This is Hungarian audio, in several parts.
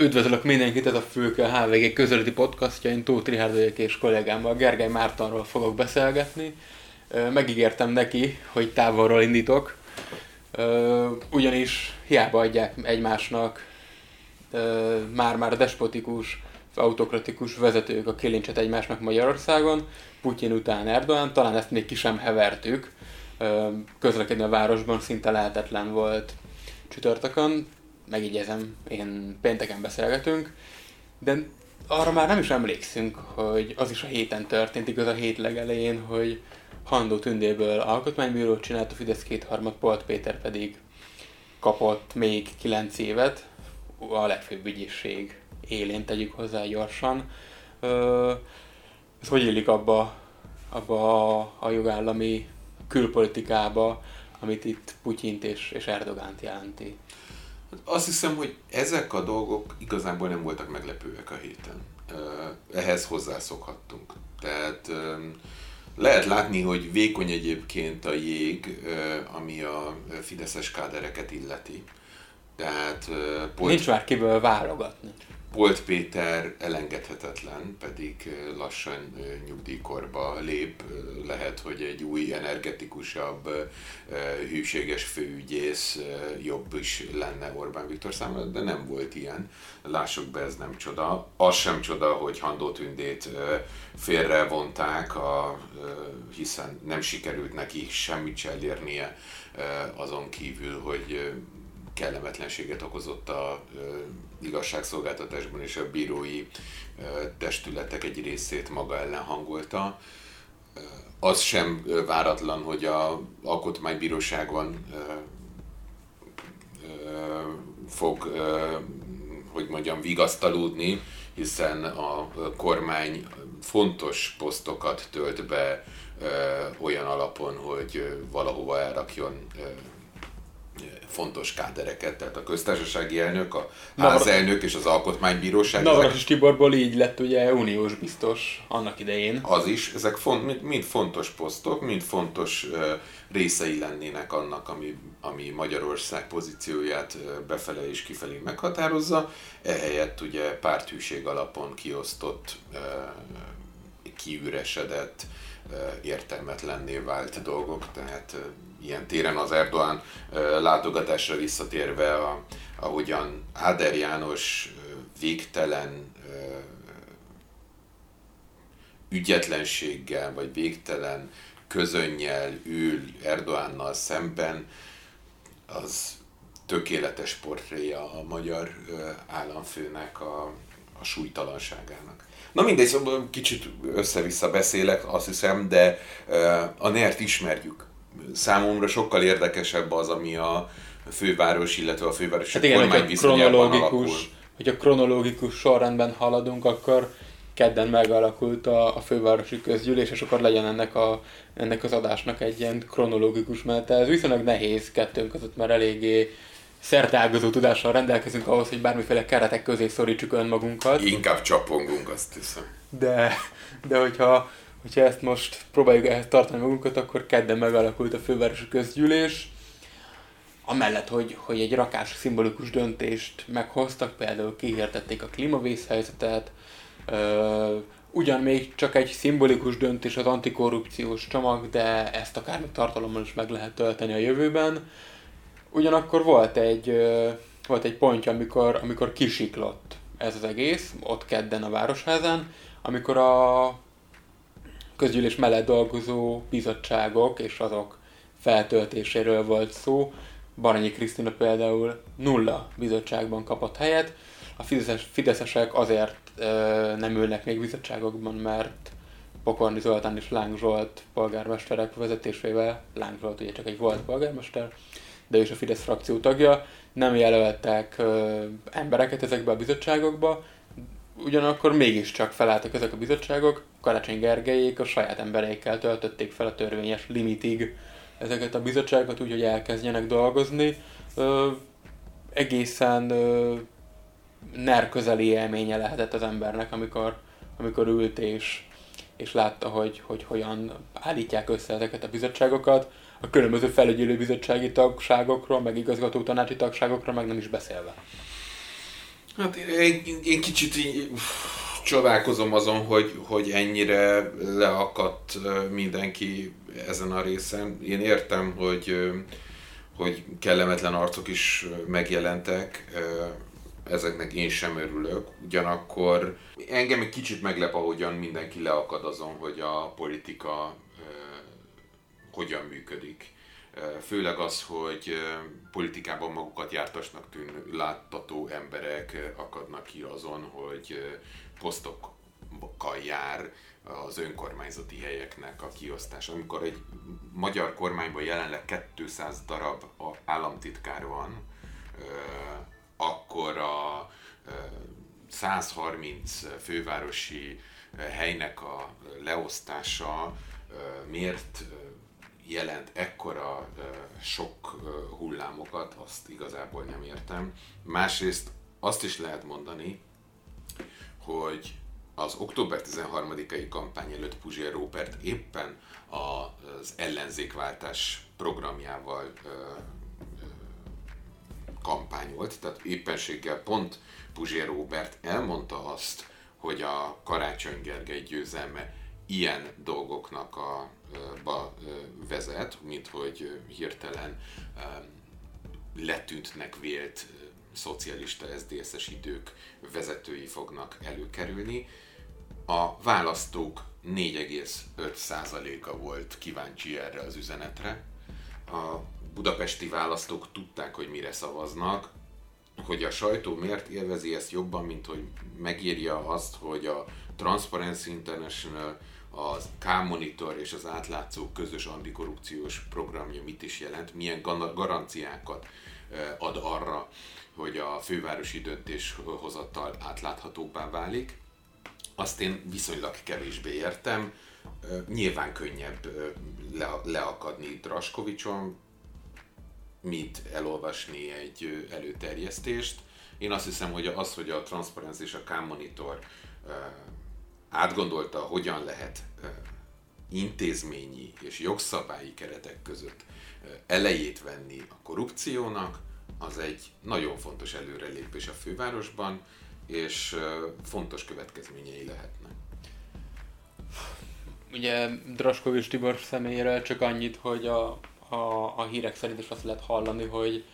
Üdvözlök mindenkit, ez a Fülke HVG közöleti podcastja, én Tóth Rihárd vagyok és kollégámmal Gergely Mártonról fogok beszélgetni. Megígértem neki, hogy távolról indítok, ugyanis hiába adják egymásnak már-már despotikus, autokratikus vezetők a kilincset egymásnak Magyarországon, Putyin után Erdogan, talán ezt még ki sem hevertük, közlekedni a városban szinte lehetetlen volt csütörtökön, megigyezem, én pénteken beszélgetünk, de arra már nem is emlékszünk, hogy az is a héten történt, igaz a hét legelején, hogy Handó Tündéből alkotmánybírót csinált, a Fidesz kétharmad, Polt Péter pedig kapott még 9 évet, a legfőbb ügyészség élén tegyük hozzá gyorsan. Ez hogy illik abba, abba a, a jogállami külpolitikába, amit itt Putyint és, és Erdogánt jelenti? Azt hiszem, hogy ezek a dolgok igazából nem voltak meglepőek a héten. Ehhez hozzászokhattunk. Tehát lehet látni, hogy vékony egyébként a jég, ami a fideszes kádereket illeti. Tehát, pont... Nincs már kiből válogatni. Polt Péter elengedhetetlen, pedig lassan nyugdíjkorba lép. Lehet, hogy egy új, energetikusabb, hűséges főügyész jobb is lenne Orbán Viktor számára, de nem volt ilyen. Lássuk be, ez nem csoda. Az sem csoda, hogy Handó Tündét félrevonták, a, hiszen nem sikerült neki semmit se elérnie azon kívül, hogy kellemetlenséget okozott a igazságszolgáltatásban és a bírói testületek egy részét maga ellen hangolta. Az sem váratlan, hogy a alkotmánybíróságon fog, hogy mondjam, vigasztalódni, hiszen a kormány fontos posztokat tölt be olyan alapon, hogy valahova elrakjon fontos kádereket, tehát a köztársasági elnök, a házelnök és az alkotmánybíróság. Navras és Tiborból így lett ugye uniós biztos annak idején. Az is, ezek font, mind fontos posztok, mind fontos részei lennének annak, ami, ami Magyarország pozícióját befele és kifelé meghatározza. Ehelyett ugye párthűség alapon kiosztott, kiüresedett, értelmetlenné vált dolgok, tehát ilyen téren az Erdoğan látogatásra visszatérve, a, ahogyan Áder János végtelen ügyetlenséggel, vagy végtelen közönnyel ül Erdoánnal szemben, az tökéletes portréja a magyar államfőnek a, a súlytalanságának. Na mindegy, szóval kicsit össze-vissza beszélek, azt hiszem, de a NERT ismerjük számomra sokkal érdekesebb az, ami a főváros, illetve a főváros hát igen, kormány viszonyában alakul. Hogy a kronológikus sorrendben haladunk, akkor kedden megalakult a, a fővárosi közgyűlés, és akkor legyen ennek, a, ennek az adásnak egy ilyen kronológikus menete. Ez viszonylag nehéz kettőnk között, mert eléggé szerteágazó tudással rendelkezünk ahhoz, hogy bármiféle keretek közé szorítsuk önmagunkat. Inkább csapongunk, azt hiszem. De, de hogyha hogyha ezt most próbáljuk ehhez tartani magunkat, akkor kedden megalakult a fővárosi közgyűlés, amellett, hogy, hogy egy rakás szimbolikus döntést meghoztak, például kihirdették a klímavészhelyzetet, ugyan még csak egy szimbolikus döntés az antikorrupciós csomag, de ezt akár még tartalommal is meg lehet tölteni a jövőben. Ugyanakkor volt egy, volt egy pontja, amikor, amikor kisiklott ez az egész, ott kedden a Városházán, amikor a közgyűlés mellett dolgozó bizottságok és azok feltöltéséről volt szó. Baranyi Krisztina például nulla bizottságban kapott helyet. A fideszes, fideszesek azért ö, nem ülnek még bizottságokban, mert Pokorni Zoltán és Láng Zsolt polgármesterek vezetésével, Láng Zsolt ugye csak egy volt polgármester, de is a Fidesz frakció tagja, nem jelöltek ö, embereket ezekbe a bizottságokba, ugyanakkor mégiscsak felálltak ezek a bizottságok, Karácsony Gergelyék a saját embereikkel töltötték fel a törvényes limitig ezeket a bizottságokat, úgyhogy elkezdjenek dolgozni. Ö, egészen ö, ner közeli élménye lehetett az embernek, amikor, amikor ült és, és látta, hogy, hogy hogyan állítják össze ezeket a bizottságokat, a különböző felügyelő bizottsági tagságokról, meg igazgató tanácsi tagságokról, meg nem is beszélve. Hát én, én kicsit így, csodálkozom azon, hogy, hogy ennyire leakadt mindenki ezen a részen. Én értem, hogy, hogy kellemetlen arcok is megjelentek, ezeknek én sem örülök. Ugyanakkor engem egy kicsit meglep, ahogyan mindenki leakad azon, hogy a politika hogyan működik. Főleg az, hogy politikában magukat jártasnak tűnő láttató emberek akadnak ki azon, hogy posztokkal jár az önkormányzati helyeknek a kiosztása. Amikor egy magyar kormányban jelenleg 200 darab államtitkár van, akkor a 130 fővárosi helynek a leosztása miért jelent ekkora sok hullámokat, azt igazából nem értem. Másrészt azt is lehet mondani, hogy az október 13-ai kampány előtt Puzsér Róbert éppen az ellenzékváltás programjával kampányolt, tehát éppenséggel pont Puzsér Róbert elmondta azt, hogy a Karácsony Gergely győzelme ilyen dolgoknak a, ba vezet, mint hogy hirtelen letűntnek vélt szocialista SZDSZ-es idők vezetői fognak előkerülni. A választók 4,5%-a volt kíváncsi erre az üzenetre. A budapesti választók tudták, hogy mire szavaznak, hogy a sajtó miért élvezi ezt jobban, mint hogy megírja azt, hogy a Transparency International, az K-Monitor és az átlátszó közös antikorrupciós programja mit is jelent, milyen garanciákat ad arra, hogy a fővárosi döntéshozattal átláthatóbbá válik. Azt én viszonylag kevésbé értem. Nyilván könnyebb le, leakadni Draskovicson, mint elolvasni egy előterjesztést. Én azt hiszem, hogy az, hogy a Transparency és a K-Monitor átgondolta, hogyan lehet intézményi és jogszabályi keretek között elejét venni a korrupciónak, az egy nagyon fontos előrelépés a fővárosban, és fontos következményei lehetnek. Ugye Draskovics Tibor személyére csak annyit, hogy a, a, a hírek szerint is azt lehet hallani, hogy,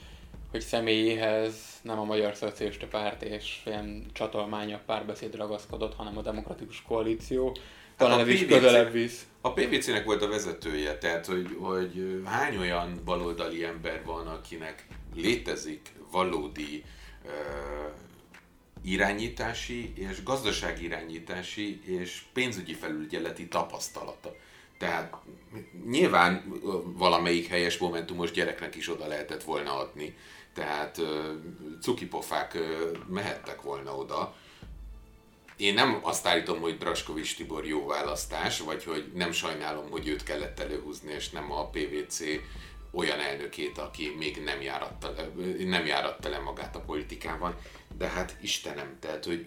hogy személyéhez nem a Magyar Szocialista Párt és ilyen csatolmányabb párbeszéd ragaszkodott, hanem a Demokratikus Koalíció. Talán hát ez is közelebb visz. A PVC-nek volt a vezetője, tehát hogy, hogy hány olyan baloldali ember van, akinek létezik valódi uh, irányítási és gazdaságirányítási és pénzügyi felügyeleti tapasztalata. Tehát nyilván valamelyik helyes momentumos gyereknek is oda lehetett volna adni, tehát cukipofák mehettek volna oda. Én nem azt állítom, hogy Draskovics Tibor jó választás, vagy hogy nem sajnálom, hogy őt kellett előhúzni, és nem a PVC olyan elnökét, aki még nem járatta, nem járatta le magát a politikában. De hát Istenem, tehát, hogy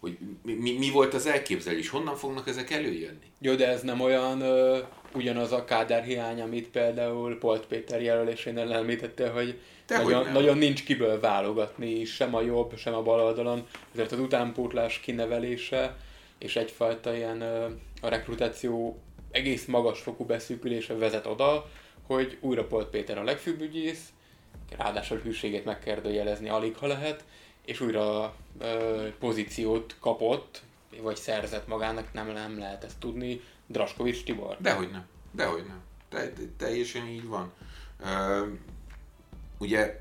hogy mi, mi volt az elképzelés, honnan fognak ezek előjönni? Jó, de ez nem olyan ö, ugyanaz a kádár hiány, amit például Polt Péter jelölésén említette, hogy de nagyon, nagyon nincs kiből válogatni, sem a jobb, sem a bal oldalon, ezért az utánpótlás kinevelése és egyfajta ilyen a rekrutáció egész magas fokú beszűkülése vezet oda, hogy újra Polt Péter a legfőbb ügyész, ráadásul hűségét megkérdőjelezni alig ha lehet, és újra ö, pozíciót kapott, vagy szerzett magának, nem, nem lehet ezt tudni, Draskovics Tibor. Dehogy nem, dehogy nem. Te, te, teljesen így van. Ö, ugye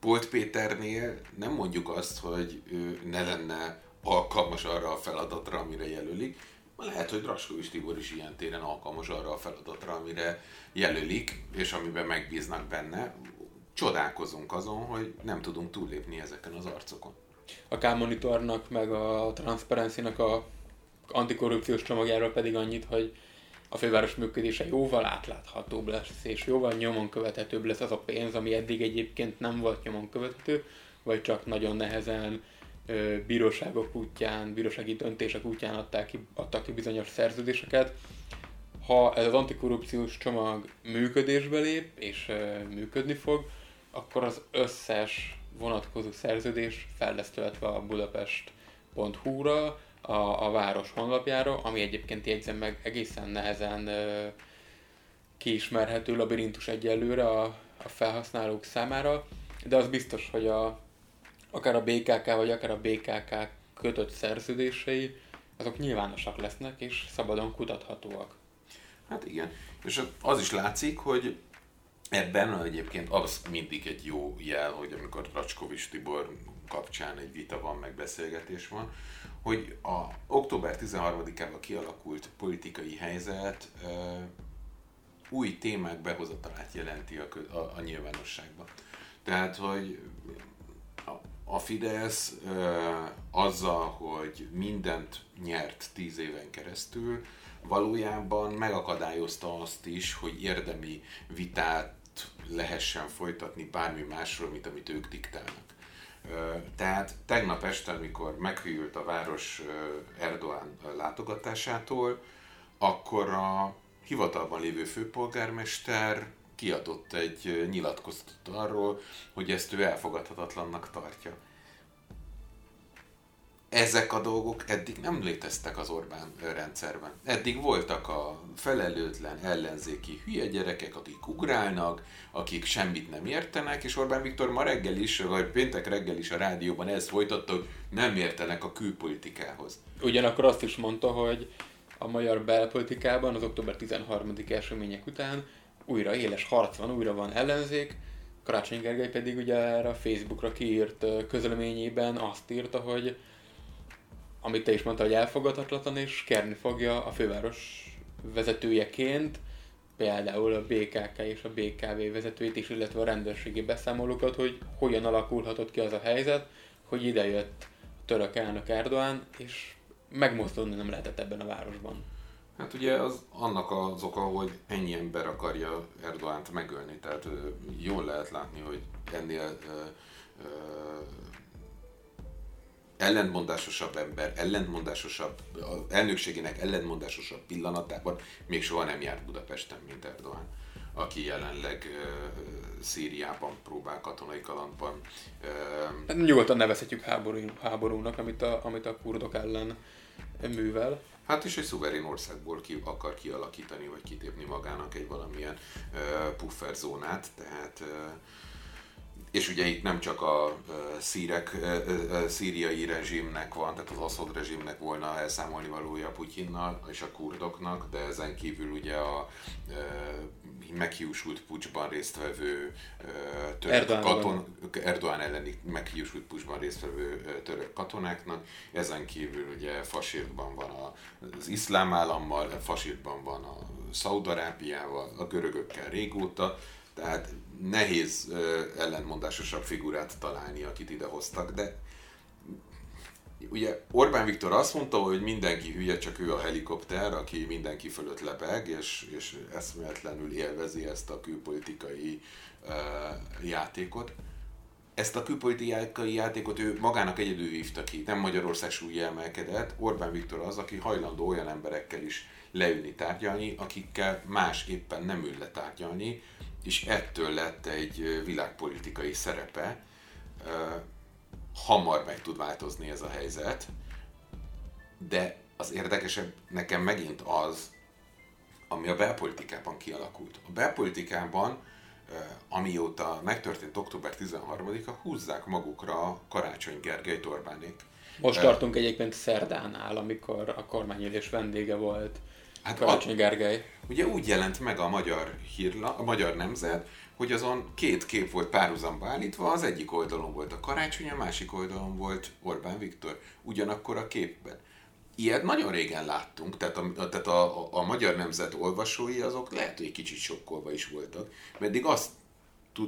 Polt Péternél nem mondjuk azt, hogy ő ne lenne alkalmas arra a feladatra, amire jelölik. Lehet, hogy Draskovics Tibor is ilyen téren alkalmas arra a feladatra, amire jelölik, és amiben megbíznak benne csodálkozunk azon, hogy nem tudunk túllépni ezeken az arcokon. A K-monitornak meg a Transparency-nak a antikorrupciós csomagjáról pedig annyit, hogy a főváros működése jóval átláthatóbb lesz, és jóval nyomon követhetőbb lesz az a pénz, ami eddig egyébként nem volt nyomon követhető, vagy csak nagyon nehezen ö, bíróságok útján, bírósági döntések útján adták ki, adtak ki bizonyos szerződéseket. Ha ez az antikorrupciós csomag működésbe lép, és ö, működni fog, akkor az összes vonatkozó szerződés fel lesz töltve a budapest.hu-ra, a, a város honlapjára, ami egyébként jegyzem meg egészen nehezen ö, kiismerhető labirintus egyelőre a, a felhasználók számára, de az biztos, hogy a, akár a BKK vagy akár a BKK kötött szerződései, azok nyilvánosak lesznek és szabadon kutathatóak. Hát igen, és az is látszik, hogy ebben egyébként az mindig egy jó jel, hogy amikor Racskovics Tibor kapcsán egy vita van, meg beszélgetés van, hogy a október 13-ában kialakult politikai helyzet új témák behozatalát jelenti a, a, a nyilvánosságban. Tehát, hogy a Fidesz azzal, hogy mindent nyert tíz éven keresztül, valójában megakadályozta azt is, hogy érdemi vitát lehessen folytatni bármi másról, mint amit ők diktálnak. Tehát tegnap este, amikor meghűlt a város Erdoğan látogatásától, akkor a hivatalban lévő főpolgármester kiadott egy nyilatkozatot arról, hogy ezt ő elfogadhatatlannak tartja. Ezek a dolgok eddig nem léteztek az Orbán rendszerben. Eddig voltak a felelőtlen ellenzéki hülye gyerekek, akik ugrálnak, akik semmit nem értenek, és Orbán Viktor ma reggel is, vagy péntek reggel is a rádióban ezt folytatta, hogy nem értenek a külpolitikához. Ugyanakkor azt is mondta, hogy a magyar belpolitikában az október 13. események után újra éles harc van, újra van ellenzék, Karácsony Gergely pedig ugye erre a Facebookra kiírt közleményében azt írta, hogy amit te is mondta, hogy elfogadhatatlan, és kérni fogja a főváros vezetőjeként, például a BKK és a BKV vezetőit is, illetve a rendőrségi beszámolókat, hogy hogyan alakulhatott ki az a helyzet, hogy idejött a török elnök Erdoğan, és megmozdulni nem lehetett ebben a városban. Hát ugye az annak az oka, hogy ennyi ember akarja Erdoánt megölni, tehát jól lehet látni, hogy ennél ellentmondásosabb ember, ellentmondásosabb, az elnökségének ellentmondásosabb pillanatában még soha nem járt Budapesten, mint Erdoğan, aki jelenleg uh, Szíriában próbál katonai kalandban. Uh, nyugodtan nevezhetjük háború, háborúnak, amit a, amit a kurdok ellen művel. Hát is egy szuverén országból ki akar kialakítani, vagy kitépni magának egy valamilyen uh, pufferzónát, tehát uh, és ugye itt nem csak a szírek, szíriai rezsimnek van, tehát az Assad rezsimnek volna elszámolni valója Putyinnal és a kurdoknak, de ezen kívül ugye a meghiúsult pucsban résztvevő török katon, Erdoğan elleni meghiúsult pucsban résztvevő török katonáknak, ezen kívül ugye fasírtban van az iszlám állammal, fasírtban van a Szaudarábiával, a görögökkel régóta, tehát nehéz ellentmondásosabb figurát találni, akit idehoztak, de ugye Orbán Viktor azt mondta, hogy mindenki hülye, csak ő a helikopter, aki mindenki fölött lebeg, és, és eszméletlenül élvezi ezt a külpolitikai uh, játékot. Ezt a külpolitikai játékot ő magának egyedül hívta ki, nem Magyarország súlya emelkedett. Orbán Viktor az, aki hajlandó olyan emberekkel is leülni tárgyalni, akikkel más éppen nem ül le tárgyalni, és ettől lett egy világpolitikai szerepe. Hamar meg tud változni ez a helyzet, de az érdekesebb nekem megint az, ami a belpolitikában kialakult. A belpolitikában, amióta megtörtént október 13-a, húzzák magukra Karácsony Gergely Orbánék. Most tartunk egyébként szerdánál, amikor a kormányülés vendége volt Hát Karácsony Gergely. Ugye úgy jelent meg a magyar hírla, a magyar nemzet, hogy azon két kép volt párhuzamba állítva, az egyik oldalon volt a Karácsony, a másik oldalon volt Orbán Viktor, ugyanakkor a képben. Ilyet nagyon régen láttunk, tehát a, tehát a, a, a magyar nemzet olvasói azok lehet, hogy egy kicsit sokkolva is voltak, mert eddig azt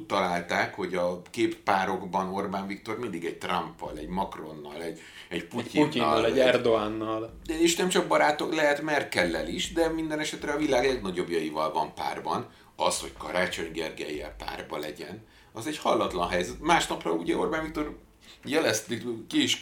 találták, hogy a képpárokban Orbán Viktor mindig egy Trumpal, egy Macronnal, egy, egy Putyinnal, egy, Putyinnal, egy Erdoánnal. De és nem csak barátok, lehet Merkellel is, de minden esetre a világ legnagyobbjaival van párban. Az, hogy Karácsony Gergelyel párba legyen, az egy hallatlan helyzet. Másnapra ugye Orbán Viktor jelezte, ki is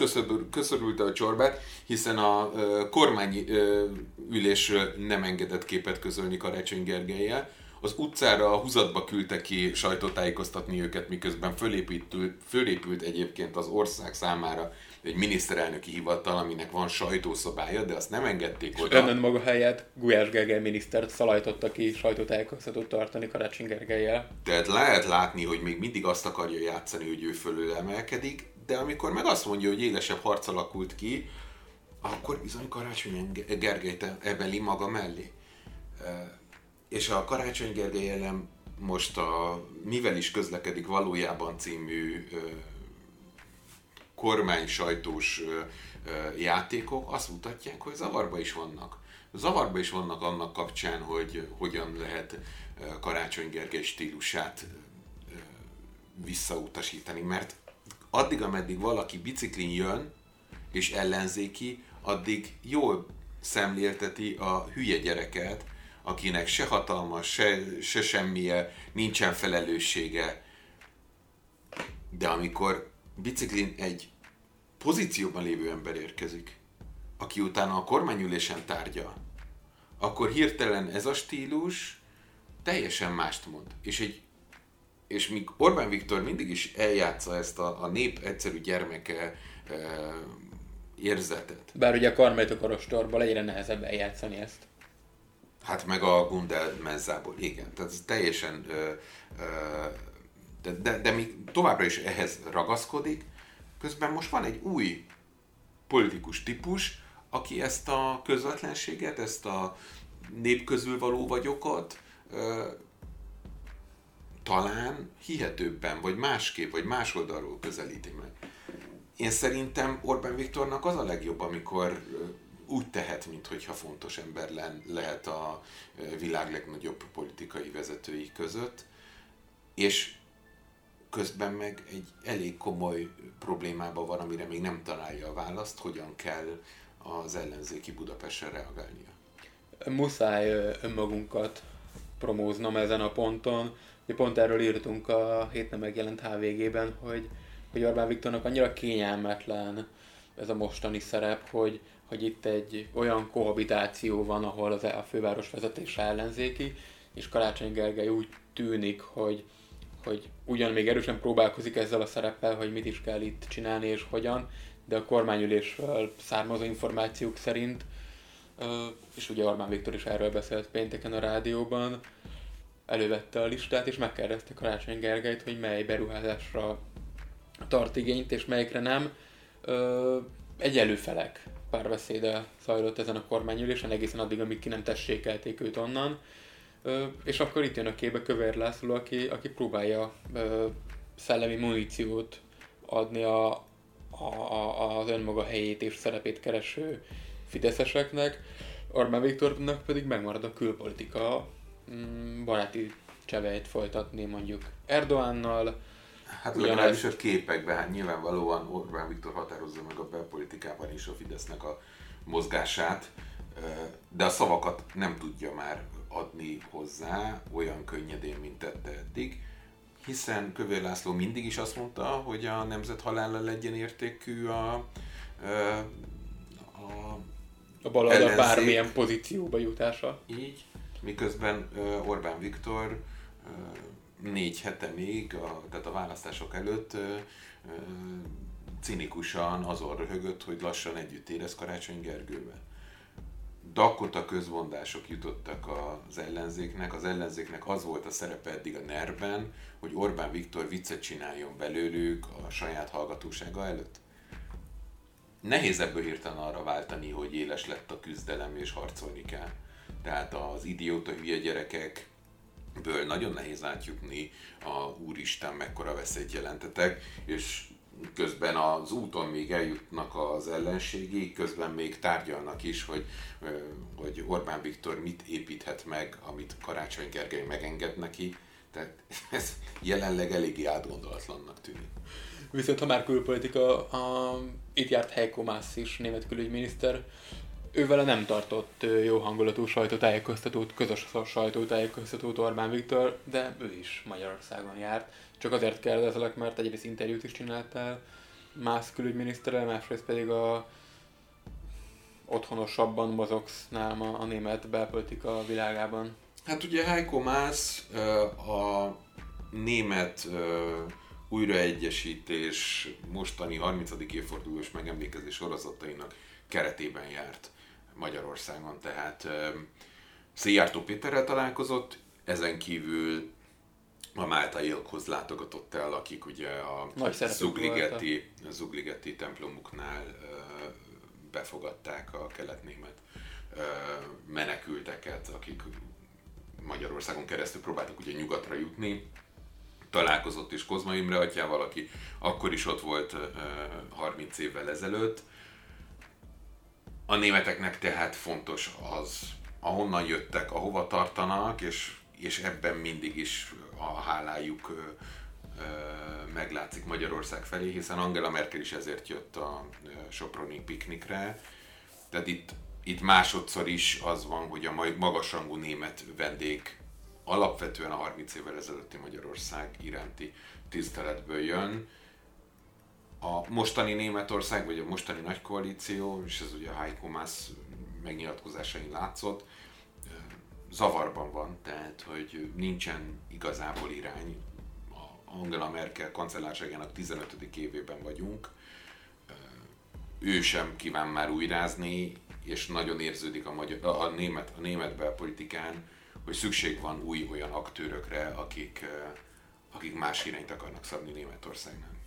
köszörülte a csorbát, hiszen a kormányülésről nem engedett képet közölni Karácsony Gergelyel, az utcára, a húzatba küldte ki sajtótájékoztatni őket, miközben fölépült, fölépült egyébként az ország számára egy miniszterelnöki hivatal, aminek van sajtószobája, de azt nem engedték oda. Önön maga helyett Gulyás Gergely minisztert szalajtotta ki sajtótájékoztatót tartani Karácsony Gergelyel. Tehát lehet látni, hogy még mindig azt akarja játszani, hogy ő fölül emelkedik, de amikor meg azt mondja, hogy élesebb harc alakult ki, akkor bizony Karácsony Gergely ebeli maga mellé. És a Karácsony Gergely ellen most a Mivel is közlekedik valójában című kormány sajtós játékok azt mutatják, hogy zavarba is vannak. Zavarba is vannak annak kapcsán, hogy hogyan lehet Karácsony Gergely stílusát visszautasítani, mert addig, ameddig valaki biciklin jön, és ellenzéki, addig jól szemlélteti a hülye gyereket, akinek se hatalma, se, se semmije, nincsen felelőssége. De amikor biciklin egy pozícióban lévő ember érkezik, aki utána a kormányülésen tárgya, akkor hirtelen ez a stílus teljesen mást mond. És, egy, és míg Orbán Viktor mindig is eljátsza ezt a, a nép egyszerű gyermeke e, érzetet. Bár ugye a Karmelita Karostorban egyre nehezebb eljátszani ezt. Hát meg a Gundel mezzából, igen. Tehát ez teljesen... Ö, ö, de, de, de még továbbra is ehhez ragaszkodik, közben most van egy új politikus típus, aki ezt a közvetlenséget, ezt a nép közül való vagyokat ö, talán hihetőbben, vagy másképp, vagy más oldalról közelíti meg. Én szerintem Orbán Viktornak az a legjobb, amikor úgy tehet, mintha fontos ember lehet a világ legnagyobb politikai vezetői között, és közben meg egy elég komoly problémában van, amire még nem találja a választ, hogyan kell az ellenzéki Budapestre reagálnia. Muszáj önmagunkat promóznom ezen a ponton. Mi pont erről írtunk a hétne megjelent HVG-ben, hogy, hogy Orbán Viktornak annyira kényelmetlen ez a mostani szerep, hogy, hogy itt egy olyan kohabitáció van, ahol az, a főváros vezetése ellenzéki, és Karácsony Gergely úgy tűnik, hogy, hogy ugyan még erősen próbálkozik ezzel a szereppel, hogy mit is kell itt csinálni és hogyan, de a kormányülésről származó információk szerint, és ugye Orbán Viktor is erről beszélt pénteken a rádióban, elővette a listát, és megkérdezte Karácsony Gergelyt, hogy mely beruházásra tart igényt, és melyikre nem. Egy előfelek párbeszéde zajlott ezen a kormányülésen, egészen addig, amíg ki nem tessékelték őt onnan. És akkor itt jön a képbe Kövér László, aki, aki próbálja szellemi muníciót adni a, a, az önmaga helyét és szerepét kereső fideszeseknek. Orbán Viktornak pedig megmarad a külpolitika mm, baráti cseveit folytatni mondjuk Erdoánnal. Hát legalábbis a képekben, hát nyilvánvalóan Orbán Viktor határozza meg a belpolitikában is a Fidesznek a mozgását, de a szavakat nem tudja már adni hozzá olyan könnyedén, mint tette eddig, hiszen Kövér László mindig is azt mondta, hogy a nemzet halála legyen értékű a, a, a baloldal bármilyen pozícióba jutása. Így, miközben Orbán Viktor négy hete még, a, tehát a választások előtt cinikusan azon röhögött, hogy lassan együtt érez Karácsony Gergővel. Dakota közmondások jutottak az ellenzéknek. Az ellenzéknek az volt a szerepe eddig a nerben, hogy Orbán Viktor viccet csináljon belőlük a saját hallgatósága előtt. Nehéz ebből hirtelen arra váltani, hogy éles lett a küzdelem és harcolni kell. Tehát az idióta hülye gyerekek, ből nagyon nehéz átjutni a úristen mekkora veszélyt jelentetek, és közben az úton még eljutnak az ellenségi, közben még tárgyalnak is, hogy, hogy Orbán Viktor mit építhet meg, amit Karácsony Gergely megenged neki. Tehát ez jelenleg eléggé átgondolatlannak tűnik. Viszont ha már külpolitika, a, itt járt Heiko Maas is, német külügyminiszter, ővele nem tartott jó hangulatú sajtótájékoztatót, közös sajtótájékoztatót Orbán Viktor, de ő is Magyarországon járt. Csak azért kérdezelek, mert egyrészt interjút is csináltál más külügyminiszterrel, másrészt pedig a otthonosabban mozogsz nálam a, a német belpolitika világában. Hát ugye Heiko Maas a német újraegyesítés mostani 30. évfordulós megemlékezés sorozatainak keretében járt Magyarországon. Tehát Széjártó Péterrel találkozott, ezen kívül a Máltaiakhoz látogatott el, akik ugye a Zugligeti, a Zugligeti templomuknál befogadták a keletnémet menekülteket, akik Magyarországon keresztül próbáltak ugye nyugatra jutni. Találkozott is Kozma Imre atyával, aki akkor is ott volt 30 évvel ezelőtt. A németeknek tehát fontos az, ahonnan jöttek, ahova tartanak, és, és ebben mindig is a hálájuk meglátszik Magyarország felé, hiszen Angela Merkel is ezért jött a Soproni piknikre. Tehát itt, itt másodszor is az van, hogy a magasrangú német vendég alapvetően a 30 évvel ezelőtti Magyarország iránti tiszteletből jön. A mostani Németország, vagy a mostani nagy koalíció, és ez ugye a Heiko Maas megnyilatkozásain látszott, zavarban van, tehát hogy nincsen igazából irány. Angela Merkel kancellárságának 15. évében vagyunk, ő sem kíván már újrázni, és nagyon érződik a, magyar, a, német, a német belpolitikán, hogy szükség van új olyan aktőrökre, akik, akik más irányt akarnak szabni Németországnak.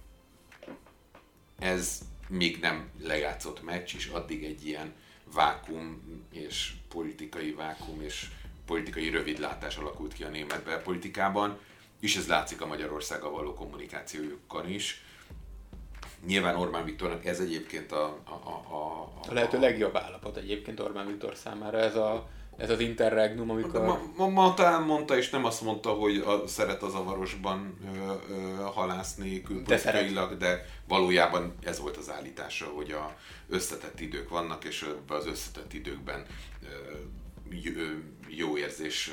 Ez még nem lejátszott meccs, és addig egy ilyen vákum és politikai vákum és politikai rövidlátás alakult ki a német belpolitikában, és ez látszik a Magyarországgal való kommunikációjukon is. Nyilván Orbán Viktornak ez egyébként a... A, a, a, a lehető legjobb állapot egyébként Orbán Viktor számára, ez a ez az interregnum, amikor... Ma, ma, ma talán mondta, és nem azt mondta, hogy a, szeret az avarosban ö, ö, halászni külpolitikailag, de, de valójában ez volt az állítása, hogy a összetett idők vannak, és az összetett időkben ö, jó érzés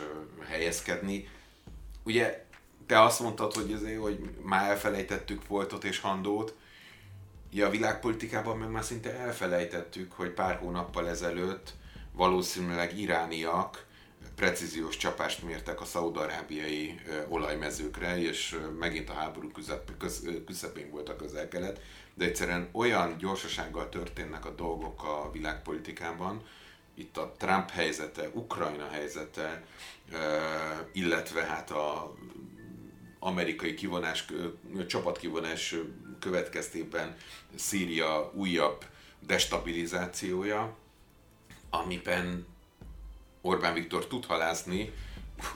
helyezkedni. Ugye te azt mondtad, hogy, azért, hogy már elfelejtettük Voltot és Handót, Ja, a világpolitikában meg már szinte elfelejtettük, hogy pár hónappal ezelőtt valószínűleg irániak precíziós csapást mértek a szaudarábiai olajmezőkre, és megint a háború közep, köz, közepén volt a közel-kelet, de egyszerűen olyan gyorsasággal történnek a dolgok a világpolitikában, itt a Trump helyzete, Ukrajna helyzete, illetve hát a amerikai kivonás, csapatkivonás következtében Szíria újabb destabilizációja, amiben Orbán Viktor tud halászni,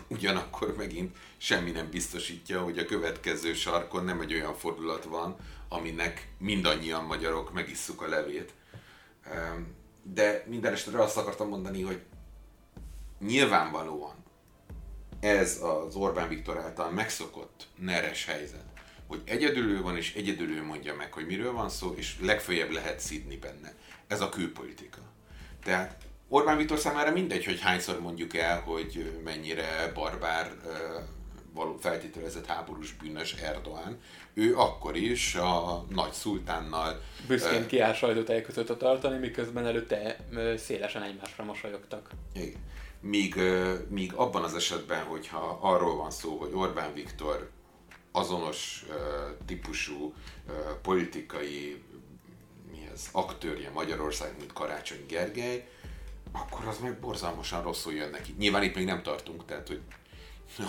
ugyanakkor megint semmi nem biztosítja, hogy a következő sarkon nem egy olyan fordulat van, aminek mindannyian magyarok megisszuk a levét. De minden esetre azt akartam mondani, hogy nyilvánvalóan ez az Orbán Viktor által megszokott neres helyzet, hogy egyedülő van, és egyedülő mondja meg, hogy miről van szó, és legfőjebb lehet szidni benne. Ez a külpolitika. Tehát Orbán Viktor számára mindegy, hogy hányszor mondjuk el, hogy mennyire barbár, való feltételezett háborús bűnös Erdoğan. Ő akkor is a nagy szultánnal... Büszkén kiáll sajtótájékoztatót tartani, miközben előtte szélesen egymásra mosolyogtak. Igen. Míg, míg abban az esetben, hogyha arról van szó, hogy Orbán Viktor azonos típusú politikai mi ez, aktőrje Magyarország, mint Karácsony Gergely, akkor az meg borzalmasan rosszul jön neki. Nyilván itt még nem tartunk, tehát hogy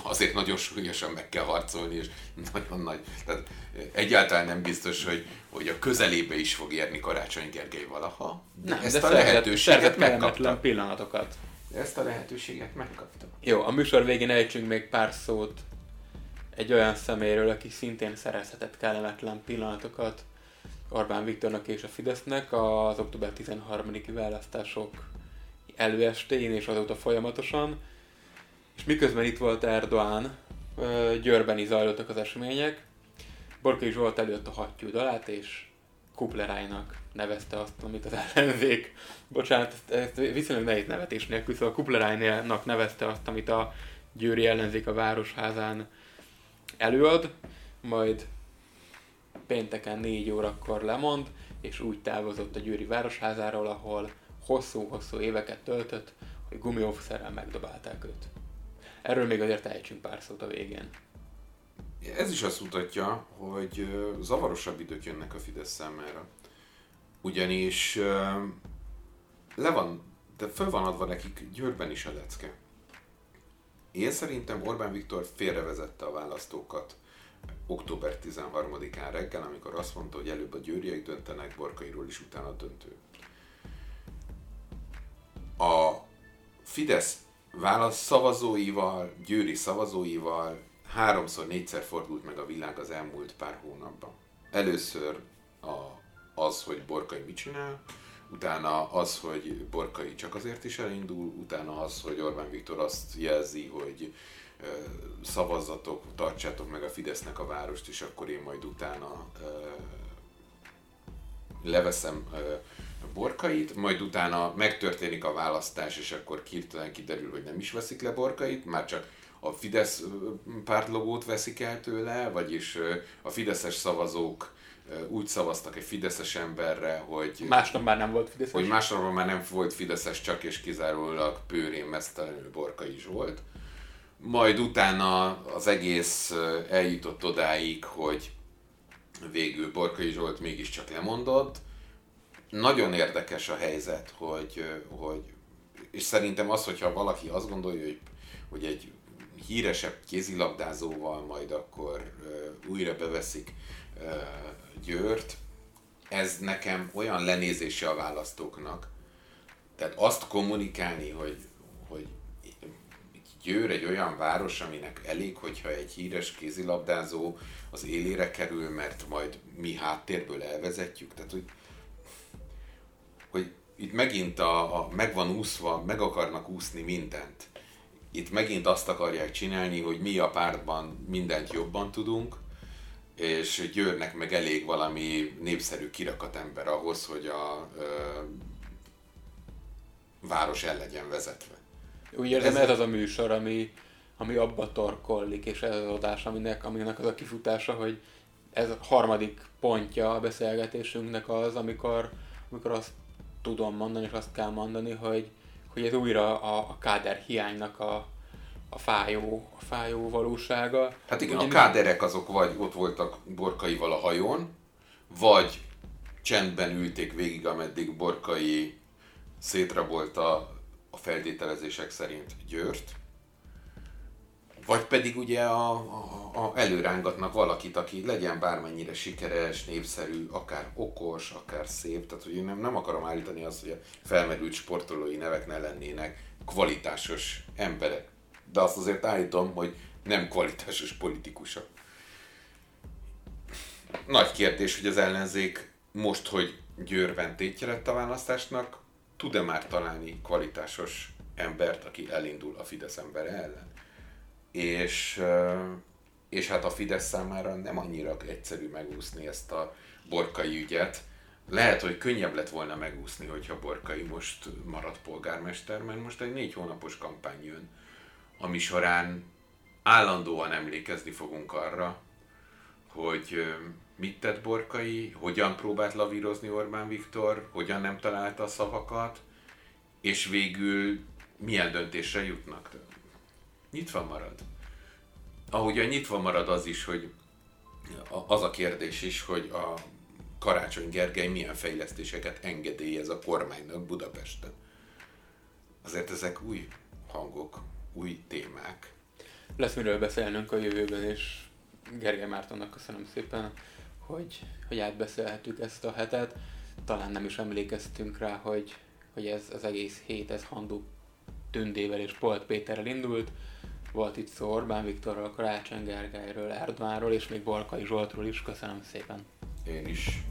azért nagyon súlyosan meg kell harcolni, és nagyon nagy, tehát egyáltalán nem biztos, hogy, hogy a közelébe is fog érni Karácsony Gergely valaha. De nem, ezt de a lehetőséget megkapta. pillanatokat. Ezt a lehetőséget megkapta. Jó, a műsor végén ejtsünk még pár szót egy olyan személyről, aki szintén szerezhetett kellemetlen pillanatokat Orbán Viktornak és a Fidesznek az október 13-i választások előestén és azóta folyamatosan. És miközben itt volt Erdoğan, Győrben is zajlottak az események. Borkai Zsolt előtt a hattyú dalát, és Kuplerájnak nevezte azt, amit az ellenzék, bocsánat, ezt, ezt viszonylag nehéz nevetés nélkül, szóval Kuplerájnak nevezte azt, amit a győri ellenzék a Városházán előad, majd pénteken négy órakor lemond, és úgy távozott a Győri Városházáról, ahol hosszú-hosszú éveket töltött, hogy gumiófszerrel megdobálták őt. erről még azért ejtsünk pár szót a végén. Ez is azt mutatja, hogy zavarosabb idők jönnek a Fidesz számára. Ugyanis le van, de föl van adva nekik Győrben is a lecke. Én szerintem Orbán Viktor félrevezette a választókat október 13-án reggel, amikor azt mondta, hogy előbb a győriek döntenek, Borkairól is utána döntő. A Fidesz válasz szavazóival, győri szavazóival háromszor, négyszer fordult meg a világ az elmúlt pár hónapban. Először a, az, hogy Borkai mit csinál, utána az, hogy Borkai csak azért is elindul, utána az, hogy Orbán Viktor azt jelzi, hogy szavazzatok, tartsátok meg a Fidesznek a várost, és akkor én majd utána leveszem Borkait, majd utána megtörténik a választás, és akkor hirtelen kiderül, hogy nem is veszik le Borkait, már csak a Fidesz pártlogót veszik el tőle, vagyis a fideszes szavazók úgy szavaztak egy fideszes emberre, hogy... Másnap már nem volt fideszes. Hogy másnap már nem volt fideszes, csak és kizárólag Pőrén mesztelenül Borka is volt. Majd utána az egész eljutott odáig, hogy végül Borkai Zsolt mégiscsak lemondott. Nagyon érdekes a helyzet, hogy, hogy és szerintem az, hogyha valaki azt gondolja, hogy, hogy egy híresebb kézilabdázóval majd akkor uh, újra beveszik uh, Győrt, ez nekem olyan lenézése a választóknak. Tehát azt kommunikálni, hogy, hogy Győr egy olyan város, aminek elég, hogyha egy híres kézilabdázó az élére kerül, mert majd mi háttérből elvezetjük. Tehát, hogy, itt megint a, a meg van úszva, meg akarnak úszni mindent itt megint azt akarják csinálni, hogy mi a pártban mindent jobban tudunk, és Győrnek meg elég valami népszerű kirakat ember ahhoz, hogy a ö, város el legyen vezetve. Úgy érzem, ez, ez az a műsor, ami, ami abba torkollik, és ez az adás, aminek, aminek az a kifutása, hogy ez a harmadik pontja a beszélgetésünknek az, amikor, amikor azt tudom mondani, és azt kell mondani, hogy, hogy ez újra a, a káder hiánynak a, a fájó, a fájó valósága. Hát igen, Ugye a káderek azok vagy ott voltak Borkaival a hajón, vagy csendben ülték végig, ameddig Borkai szétrabolta a feltételezések szerint Győrt, vagy pedig ugye a, a, a előrángatnak valakit, aki legyen bármennyire sikeres, népszerű, akár okos, akár szép. Tehát, hogy én nem, nem akarom állítani azt, hogy a felmerült sportolói nevek ne lennének kvalitásos emberek. De azt azért állítom, hogy nem kvalitásos politikusok. Nagy kérdés, hogy az ellenzék most, hogy Győrben tétje lett a választásnak, tud-e már találni kvalitásos embert, aki elindul a Fidesz embere ellen? És, és hát a Fidesz számára nem annyira egyszerű megúszni ezt a borkai ügyet. Lehet, hogy könnyebb lett volna megúszni, hogyha Borkai most marad polgármester, mert most egy négy hónapos kampány jön, ami során állandóan emlékezni fogunk arra, hogy mit tett Borkai, hogyan próbált lavírozni Orbán Viktor, hogyan nem találta a szavakat, és végül milyen döntésre jutnak. Nyitva marad. Ahogy a nyitva marad az is, hogy az a kérdés is, hogy a Karácsony Gergely milyen fejlesztéseket engedélyez a kormánynak Budapesten. Azért ezek új hangok, új témák. Lesz miről beszélnünk a jövőben, és Gergely Mártonnak köszönöm szépen, hogy, hogy átbeszélhetjük ezt a hetet. Talán nem is emlékeztünk rá, hogy, hogy ez az egész hét, ez Handu Tündével és Polt Péterrel indult. Volt itt szó Orbán Viktorral, Karácsony Gergelyről, Erdvánról és még Bolkai Zsoltról is. Köszönöm szépen. Én is.